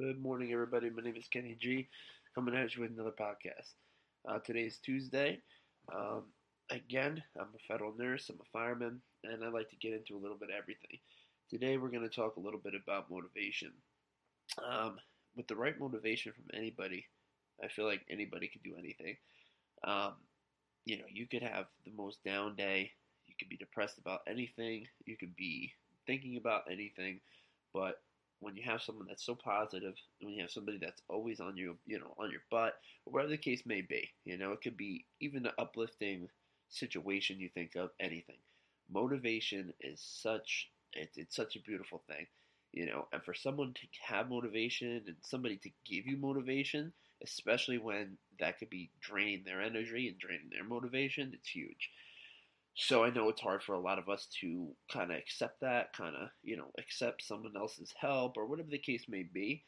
Good morning, everybody. My name is Kenny G, coming at you with another podcast. Uh, today is Tuesday. Um, again, I'm a federal nurse, I'm a fireman, and I like to get into a little bit of everything. Today, we're going to talk a little bit about motivation. Um, with the right motivation from anybody, I feel like anybody can do anything. Um, you know, you could have the most down day, you could be depressed about anything, you could be thinking about anything, but when you have someone that's so positive, when you have somebody that's always on you, you know, on your butt, whatever the case may be, you know, it could be even the uplifting situation you think of, anything. Motivation is such it's, it's such a beautiful thing, you know, and for someone to have motivation and somebody to give you motivation, especially when that could be draining their energy and draining their motivation, it's huge. So I know it's hard for a lot of us to kind of accept that, kind of, you know, accept someone else's help or whatever the case may be.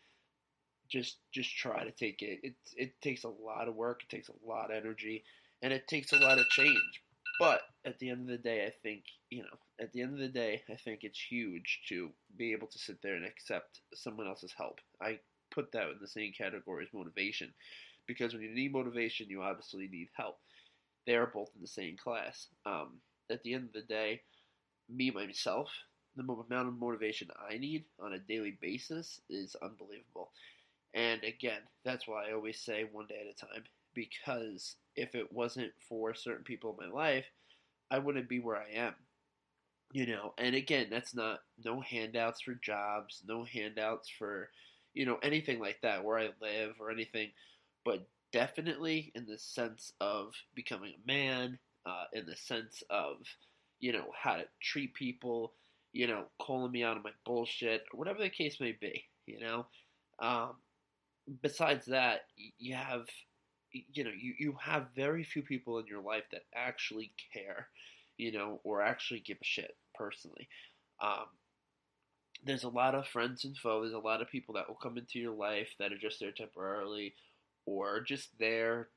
Just just try to take it. It it takes a lot of work, it takes a lot of energy, and it takes a lot of change. But at the end of the day, I think, you know, at the end of the day, I think it's huge to be able to sit there and accept someone else's help. I put that in the same category as motivation because when you need motivation, you obviously need help they are both in the same class. Um, at the end of the day, me myself, the amount of motivation I need on a daily basis is unbelievable. And again, that's why I always say one day at a time. Because if it wasn't for certain people in my life, I wouldn't be where I am. You know, and again, that's not no handouts for jobs, no handouts for, you know, anything like that where I live or anything, but definitely in the sense of becoming a man, uh, in the sense of, you know, how to treat people, you know, calling me out on my bullshit, or whatever the case may be, you know. Um, besides that, you have, you know, you, you have very few people in your life that actually care, you know, or actually give a shit, personally. Um, there's a lot of friends and foes, a lot of people that will come into your life that are just there temporarily or just there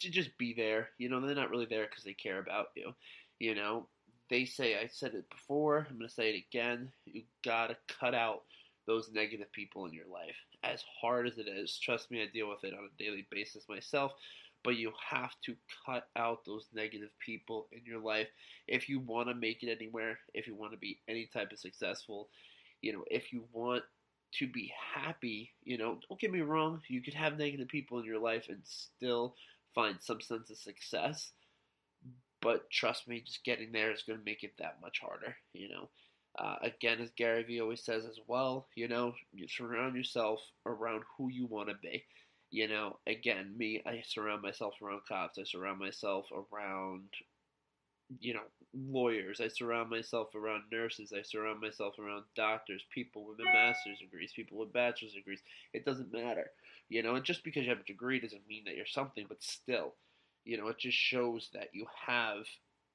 to just be there. You know, they're not really there because they care about you. You know, they say, I said it before, I'm going to say it again. You got to cut out those negative people in your life. As hard as it is, trust me, I deal with it on a daily basis myself. But you have to cut out those negative people in your life if you want to make it anywhere, if you want to be any type of successful, you know, if you want to be happy. You know, don't get me wrong, you could have negative people in your life and still find some sense of success. But trust me, just getting there is going to make it that much harder, you know. Uh, again, as Gary Vee always says as well, you know, you surround yourself around who you want to be. You know, again, me, I surround myself around cops. I surround myself around you know, lawyers. I surround myself around nurses. I surround myself around doctors, people with master's degrees, people with bachelor's degrees. It doesn't matter. You know, and just because you have a degree doesn't mean that you're something, but still, you know, it just shows that you have,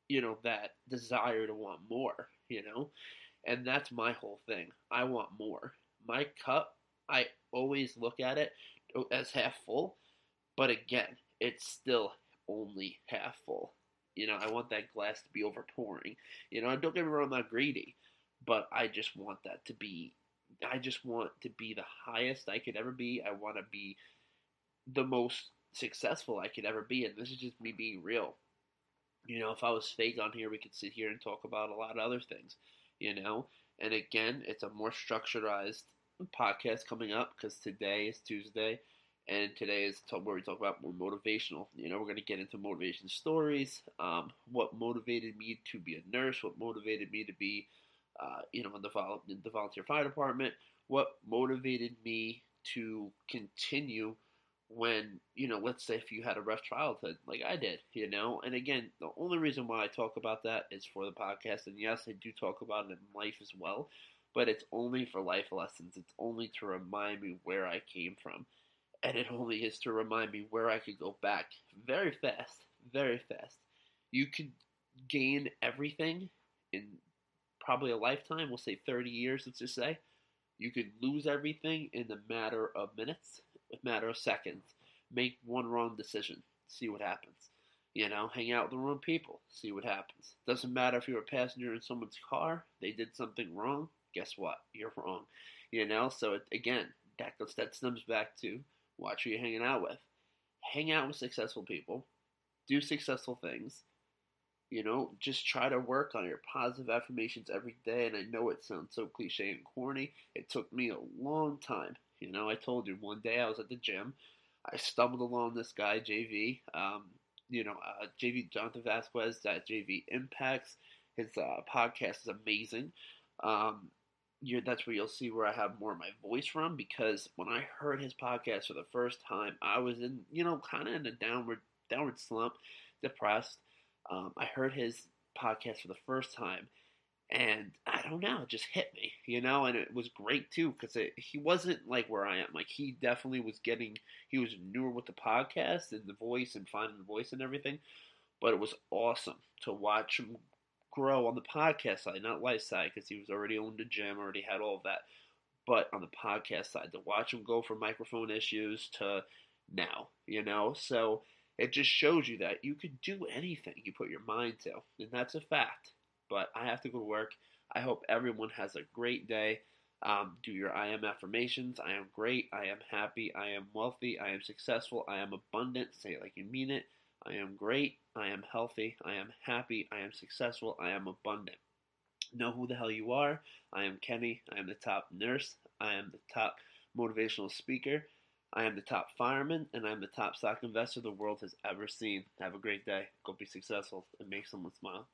you know, that desire to want more, you know? And that's my whole thing. I want more. My cup, I always look at it as half full, but again, it's still only half full you know, I want that glass to be overpouring. You know, I don't get me wrong, I'm not greedy, but I just want that to be. I just want to be the highest I could ever be. I want to be the most successful I could ever be, and this is just me being real. You know, if I was fake on here, we could sit here and talk about a lot of other things. You know, and again, it's a more structurized podcast coming up because today is Tuesday and today is where we talk about more motivational. You know, we're going to get into motivation stories. Um, what motivated me to be a nurse? What motivated me to be, uh, you know, in the, vol- in the volunteer fire department? What motivated me to continue when, you know, let's say if you had a rough childhood like I did, you know? And again, the only reason why I talk about that is for the podcast. And yes, I do talk about it in life as well, but it's only for life lessons. It's only to remind me where I came from and it only is to remind me where I could go back very fast, very fast. You could gain everything in probably a lifetime, we'll say 30 years, let's just say. You could lose everything in a matter of minutes, a matter of seconds. Make one wrong decision, see what happens. You know, hang out with the wrong people, see what happens. Doesn't matter if you're a passenger in someone's car, they did something wrong, guess what? You're wrong. You know, so it, again, that goes that stems back to watch who you're hanging out with. Hang out with successful people, do successful things. You know, just try to work on your positive affirmations every day. And I know it sounds so cliche and corny. It took me a long time. You know, I told you one day I was at the gym. I stumbled along this guy, JV. Um, you know, uh, JV Jonathan Vasquez, JV Impacts. His uh, podcast is amazing. Um, that's where you'll see where I have more of my voice from because when I heard his podcast for the first time, I was in, you know, kind of in a downward downward slump, depressed. Um, I heard his podcast for the first time, and I don't know, it just hit me, you know, and it was great too because he wasn't like where I am. Like he definitely was getting, he was newer with the podcast and the voice and finding the voice and everything, but it was awesome to watch him grow on the podcast side, not life side, because he was already owned a gym, already had all of that. But on the podcast side, to watch him go from microphone issues to now, you know, so it just shows you that you can do anything you put your mind to, and that's a fact. But I have to go to work. I hope everyone has a great day. Um, do your I am affirmations. I am great. I am happy. I am wealthy. I am successful. I am abundant. Say it like you mean it. I am great. I am healthy. I am happy. I am successful. I am abundant. Know who the hell you are. I am Kenny. I am the top nurse. I am the top motivational speaker. I am the top fireman, and I am the top stock investor the world has ever seen. Have a great day. Go be successful and make someone smile.